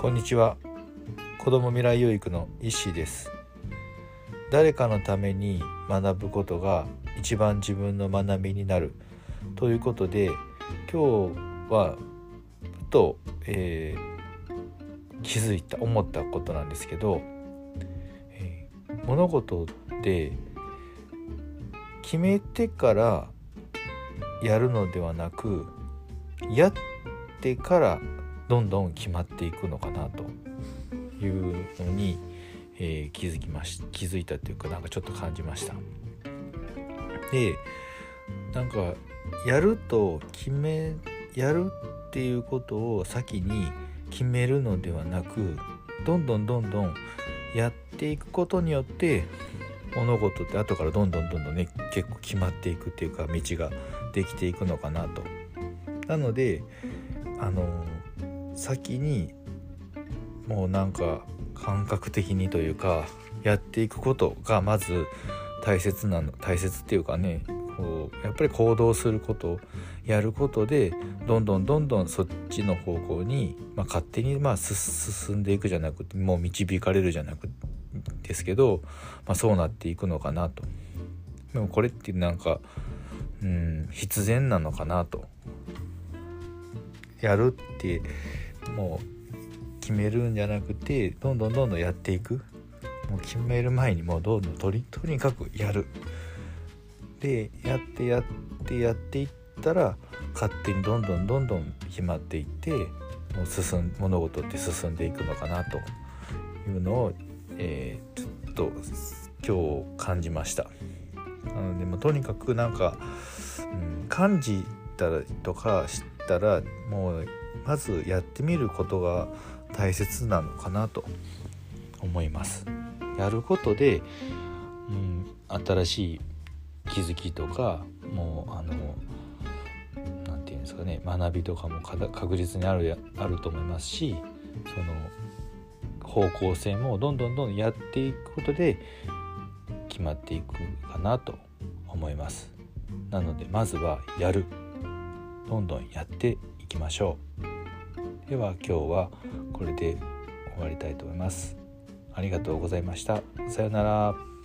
こんにちは。子ども未来養育の石です。誰かのために学ぶことが一番自分の学びになるということで今日はふと、えー、気づいた思ったことなんですけど、えー、物事で決めてからやるのではなくやってからどんどん決まっていくのかなというのに、えー、気づきまし気づいたというかなんかちょっと感じました。でなんかやると決めやるっていうことを先に決めるのではなくどんどんどんどんやっていくことによって物事って後からどんどんどんどんね結構決まっていくっていうか道ができていくのかなと。なのであの先にもうなんか感覚的にというかやっていくことがまず大切なの大切っていうかねこうやっぱり行動することやることでどんどんどんどんそっちの方向に、まあ、勝手にまあ進んでいくじゃなくてもう導かれるじゃなくですけど、まあ、そうなっていくのかなと。でもこれってなんかうん必然なのかなと。やるってもう決めるんじゃなくてどんどんどんどんやっていく。もう決める前にもうどんどんとりとにかくやる。でやってやってやっていったら勝手にどんどんどんどん決まっていってもう進ん物事って進んでいくのかなというのを、えー、ちょっと今日感じました。なのでもとにかくなんか、うん、感じたらとかたらもうまずやってみることが大切なのかなと思います。やることで、うん、新しい気づきとかもうあの何て言うんですかね学びとかも確実にあるあると思いますしその方向性もどんどんどんどんやっていくことで決まっていくかなと思います。なのでまずはやる。どんどんやっていきましょう。では今日はこれで終わりたいと思います。ありがとうございました。さようなら。